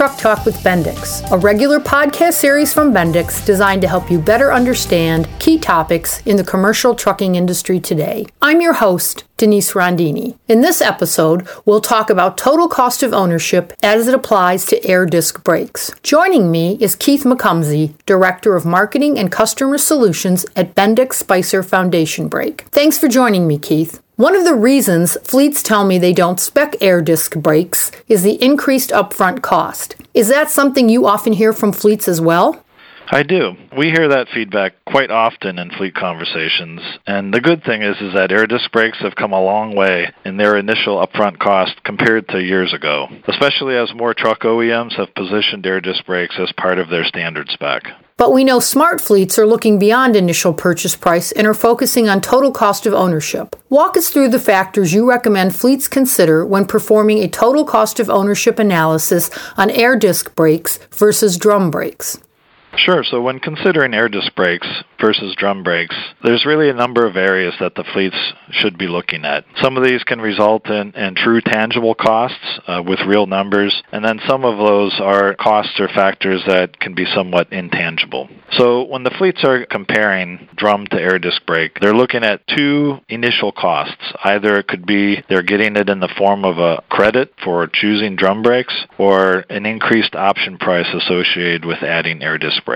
Truck Talk with Bendix, a regular podcast series from Bendix designed to help you better understand key topics in the commercial trucking industry today. I'm your host, Denise Rondini. In this episode, we'll talk about total cost of ownership as it applies to air disc brakes. Joining me is Keith McComsey, Director of Marketing and Customer Solutions at Bendix Spicer Foundation Brake. Thanks for joining me, Keith. One of the reasons fleets tell me they don't spec air disc brakes is the increased upfront cost. Is that something you often hear from fleets as well? I do. We hear that feedback quite often in fleet conversations. And the good thing is is that air disc brakes have come a long way in their initial upfront cost compared to years ago, especially as more truck OEMs have positioned air disc brakes as part of their standard spec. But we know smart fleets are looking beyond initial purchase price and are focusing on total cost of ownership. Walk us through the factors you recommend fleets consider when performing a total cost of ownership analysis on air disc brakes versus drum brakes. Sure. So when considering air disc brakes versus drum brakes, there's really a number of areas that the fleets should be looking at. Some of these can result in, in true tangible costs uh, with real numbers, and then some of those are costs or factors that can be somewhat intangible. So when the fleets are comparing drum to air disc brake, they're looking at two initial costs. Either it could be they're getting it in the form of a credit for choosing drum brakes or an increased option price associated with adding air disc brakes.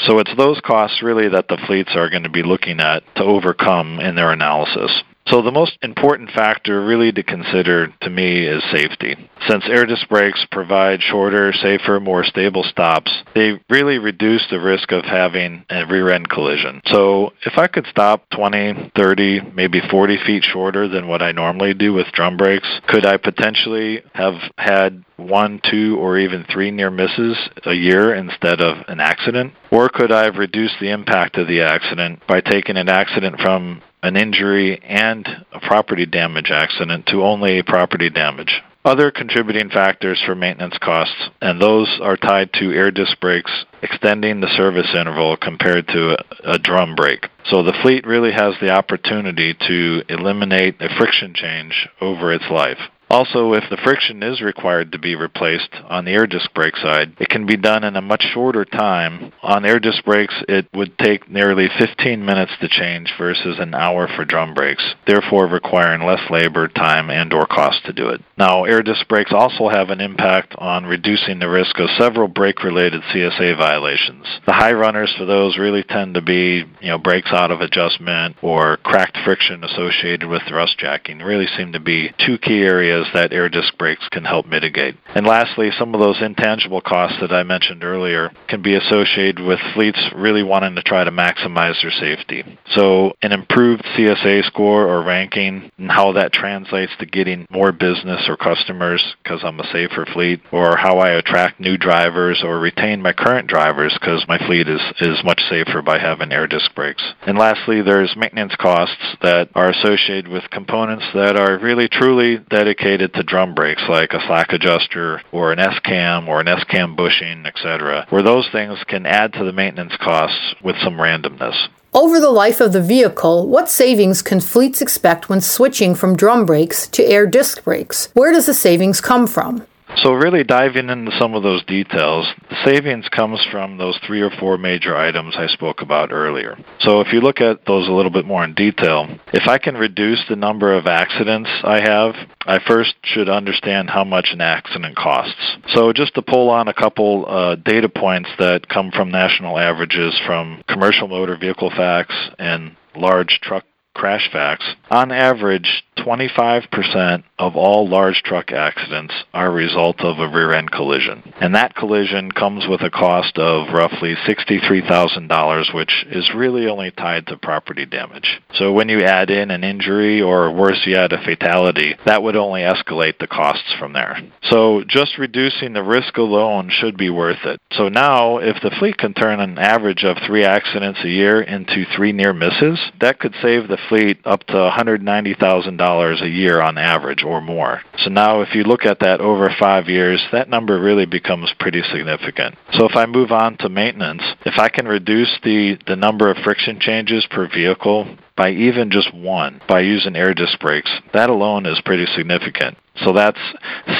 So it's those costs really that the fleets are going to be looking at to overcome in their analysis. So the most important factor really to consider to me is safety. Since air disc brakes provide shorter, safer, more stable stops, they really reduce the risk of having a rear end collision. So if I could stop 20, 30, maybe 40 feet shorter than what I normally do with drum brakes, could I potentially have had one, two, or even three near misses a year instead of an accident? Or could I have reduced the impact of the accident by taking an accident from an injury and a property damage accident to only a property damage. Other contributing factors for maintenance costs, and those are tied to air disc brakes extending the service interval compared to a, a, drum brake. So the fleet really has the opportunity to eliminate a friction change over its life. Also, if the friction is required to be replaced on the air disc brake side, it can be done in a much shorter time. On air disc brakes, it would take nearly 15 minutes to change versus an hour for drum brakes, therefore requiring less labor, time, and or cost to do it. Now, air disc brakes also have an impact on reducing the risk of several brake-related CSA violations. The high runners for those really tend to be, you know, brakes out of adjustment or cracked friction associated with rust jacking. Really seem to be two key areas areas that air disc brakes can help mitigate. And lastly, some of those intangible costs that I mentioned earlier can be associated with fleets really wanting to try to maximize their safety. So an improved CSA score or ranking and how that translates to getting more business or customers because I'm a safer fleet or how I attract new drivers or retain my current drivers because my fleet is, is much safer by having air disc brakes. And lastly, there's maintenance costs that are associated with components that are really truly dedicated dedicated to drum brakes like a slack adjuster or an S-cam or an S-cam bushing, etc., where those things can add to the maintenance costs with some randomness. Over the life of the vehicle, what savings can fleets expect when switching from drum brakes to air disc brakes? Where does the savings come from? So really diving into some of those details, the savings comes from those three or four major items I spoke about earlier. So if you look at those a little bit more in detail, if I can reduce the number of accidents I have, I first should understand how much an accident costs. So just to pull on a couple uh, data points that come from national averages from commercial motor vehicle facts and large truck crash facts, on average, 25% of all large truck accidents are a result of a rear end collision. And that collision comes with a cost of roughly $63,000, which is really only tied to property damage. So when you add in an injury or worse yet, a fatality, that would only escalate the costs from there. So just reducing the risk alone should be worth it. So now, if the fleet can turn an average of three accidents a year into three near misses, that could save the fleet up to $190,000 a year on average or more. So now if you look at that over five years, that number really becomes pretty significant. So if I move on to maintenance, if I can reduce the, the number of friction changes per vehicle by even just one by using air disc brakes, that alone is pretty significant. So that's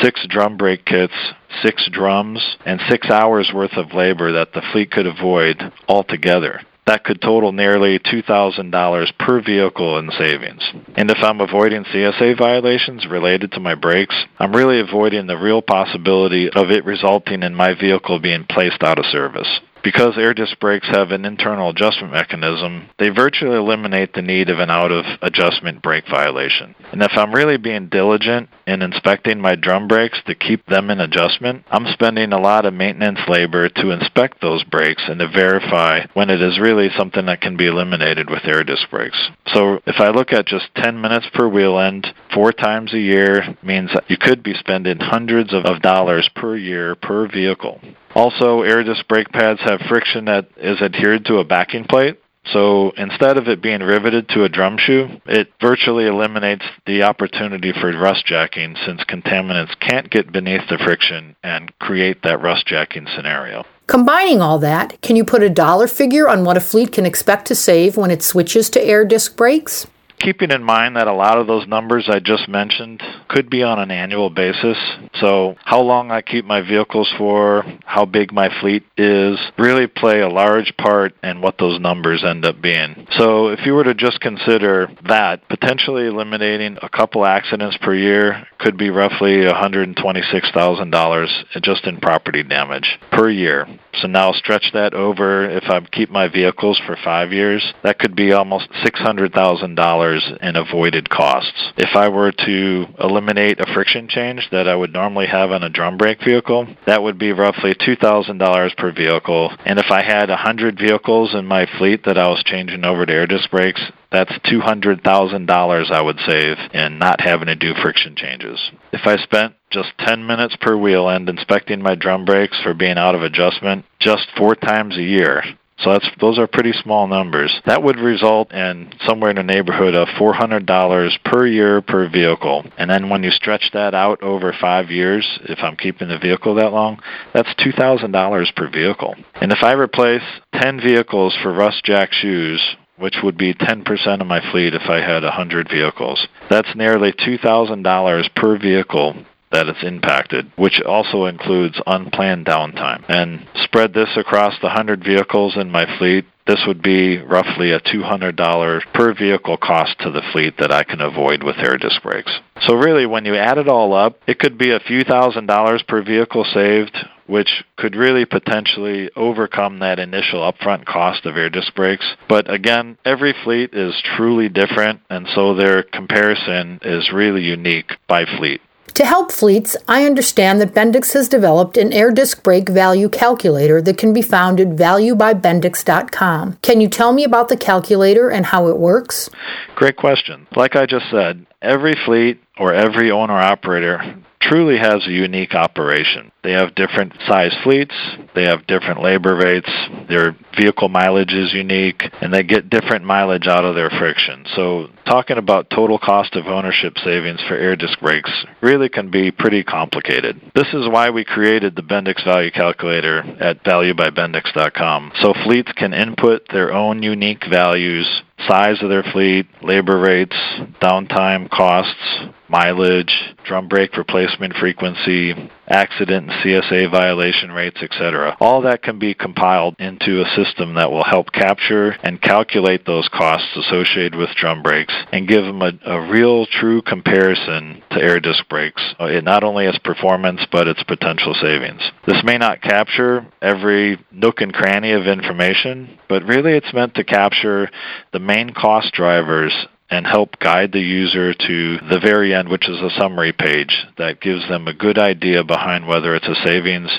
six drum brake kits, six drums, and six hours worth of labor that the fleet could avoid altogether that could total nearly $2,000 per vehicle in savings. And if I'm avoiding CSA violations related to my brakes, I'm really avoiding the real possibility of it resulting in my vehicle being placed out of service. Because air disc brakes have an internal adjustment mechanism, they virtually eliminate the need of an out of adjustment brake violation. And if I'm really being diligent in inspecting my drum brakes to keep them in adjustment, I'm spending a lot of maintenance labor to inspect those brakes and to verify when it is really something that can be eliminated with air disc brakes. So if I look at just 10 minutes per wheel end, four times a year means you could be spending hundreds of dollars per year per vehicle. Also, air disc brake pads have friction that is adhered to a backing plate. So instead of it being riveted to a drum shoe, it virtually eliminates the opportunity for rust jacking since contaminants can't get beneath the friction and create that rust jacking scenario. Combining all that, can you put a dollar figure on what a fleet can expect to save when it switches to air disc brakes? Keeping in mind that a lot of those numbers I just mentioned could be on an annual basis. So, how long I keep my vehicles for, how big my fleet is, really play a large part in what those numbers end up being. So, if you were to just consider that, potentially eliminating a couple accidents per year could be roughly $126,000 just in property damage per year. So now stretch that over if I keep my vehicles for five years, that could be almost $600,000 in avoided costs. If I were to eliminate a friction change that I would normally have on a drum brake vehicle, that would be roughly $2,000 per vehicle. And if I had 100 vehicles in my fleet that I was changing over to air disc brakes, that's $200,000 I would save in not having to do friction changes. If I spent just 10 minutes per wheel end inspecting my drum brakes for being out of adjustment just four times a year, so that's those are pretty small numbers. That would result in somewhere in the neighborhood of $400 per year per vehicle. And then when you stretch that out over 5 years, if I'm keeping the vehicle that long, that's $2,000 per vehicle. And if I replace 10 vehicles for rust jack shoes which would be 10% of my fleet if I had 100 vehicles. That's nearly $2,000 per vehicle that it's impacted, which also includes unplanned downtime. And spread this across the 100 vehicles in my fleet, this would be roughly a $200 per vehicle cost to the fleet that I can avoid with air disc brakes. So really, when you add it all up, it could be a few thousand dollars per vehicle saved which could really potentially overcome that initial upfront cost of air disc brakes. But again, every fleet is truly different, and so their comparison is really unique by fleet. To help fleets, I understand that Bendix has developed an air disc brake value calculator that can be found at valuebybendix.com. Can you tell me about the calculator and how it works? Great question. Like I just said, every fleet or every owner operator truly has a unique operation. They have different size fleets, they have different labor rates, their vehicle mileage is unique, and they get different mileage out of their friction. So, talking about total cost of ownership savings for air disc brakes really can be pretty complicated. This is why we created the Bendix Value Calculator at valuebybendix.com. So, fleets can input their own unique values size of their fleet, labor rates, downtime costs, mileage, drum brake replacement frequency, accident and CSA violation rates, etc. All that can be compiled into a system that will help capture and calculate those costs associated with drum brakes and give them a, a real true comparison to air disc brakes, uh, it not only its performance but its potential savings. This may not capture every nook and cranny of information, but really it's meant to capture the main cost drivers and help guide the user to the very end, which is a summary page that gives them a good idea behind whether it's a savings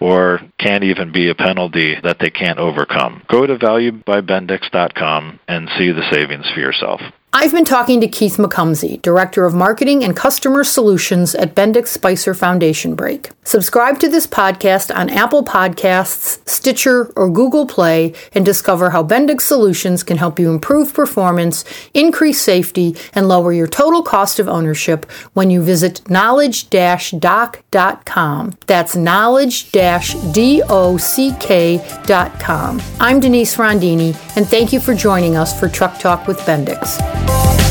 or can't even be a penalty that they can't overcome. Go to valuebybendix.com and see the savings for yourself. I've been talking to Keith McComsey, Director of Marketing and Customer Solutions at Bendix Spicer Foundation Brake. Subscribe to this podcast on Apple Podcasts, Stitcher, or Google Play and discover how Bendix Solutions can help you improve performance, increase safety, and lower your total cost of ownership when you visit knowledge-dock.com. That's knowledge-dock.com. I'm Denise Rondini, and thank you for joining us for Truck Talk with Bendix. Bye.